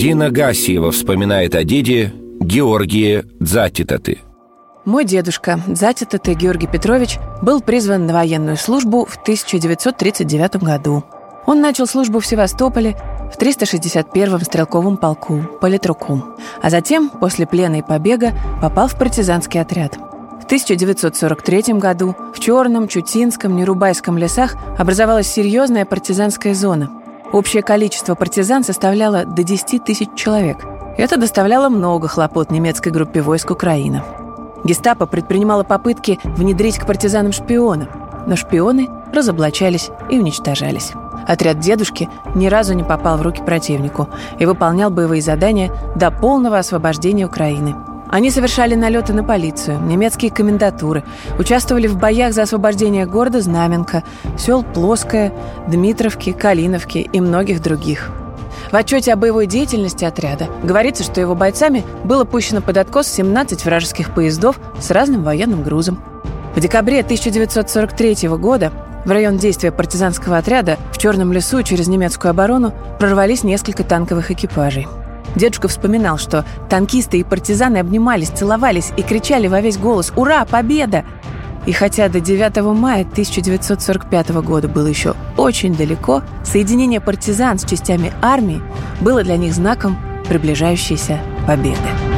Дина Гасиева вспоминает о деде Георгии Дзатитаты. Мой дедушка, Дзатитаты Георгий Петрович, был призван на военную службу в 1939 году. Он начал службу в Севастополе в 361-м стрелковом полку, политруку, а затем, после плена и побега, попал в партизанский отряд. В 1943 году в Черном, Чутинском, Нерубайском лесах образовалась серьезная партизанская зона. Общее количество партизан составляло до 10 тысяч человек. Это доставляло много хлопот немецкой группе войск Украины. Гестапо предпринимало попытки внедрить к партизанам шпиона, но шпионы разоблачались и уничтожались. Отряд дедушки ни разу не попал в руки противнику и выполнял боевые задания до полного освобождения Украины. Они совершали налеты на полицию, немецкие комендатуры, участвовали в боях за освобождение города Знаменка, сел Плоское, Дмитровки, Калиновки и многих других. В отчете о боевой деятельности отряда говорится, что его бойцами было пущено под откос 17 вражеских поездов с разным военным грузом. В декабре 1943 года в район действия партизанского отряда в Черном лесу через немецкую оборону прорвались несколько танковых экипажей. Дедушка вспоминал, что танкисты и партизаны обнимались, целовались и кричали во весь голос «Ура! Победа!». И хотя до 9 мая 1945 года было еще очень далеко, соединение партизан с частями армии было для них знаком приближающейся победы.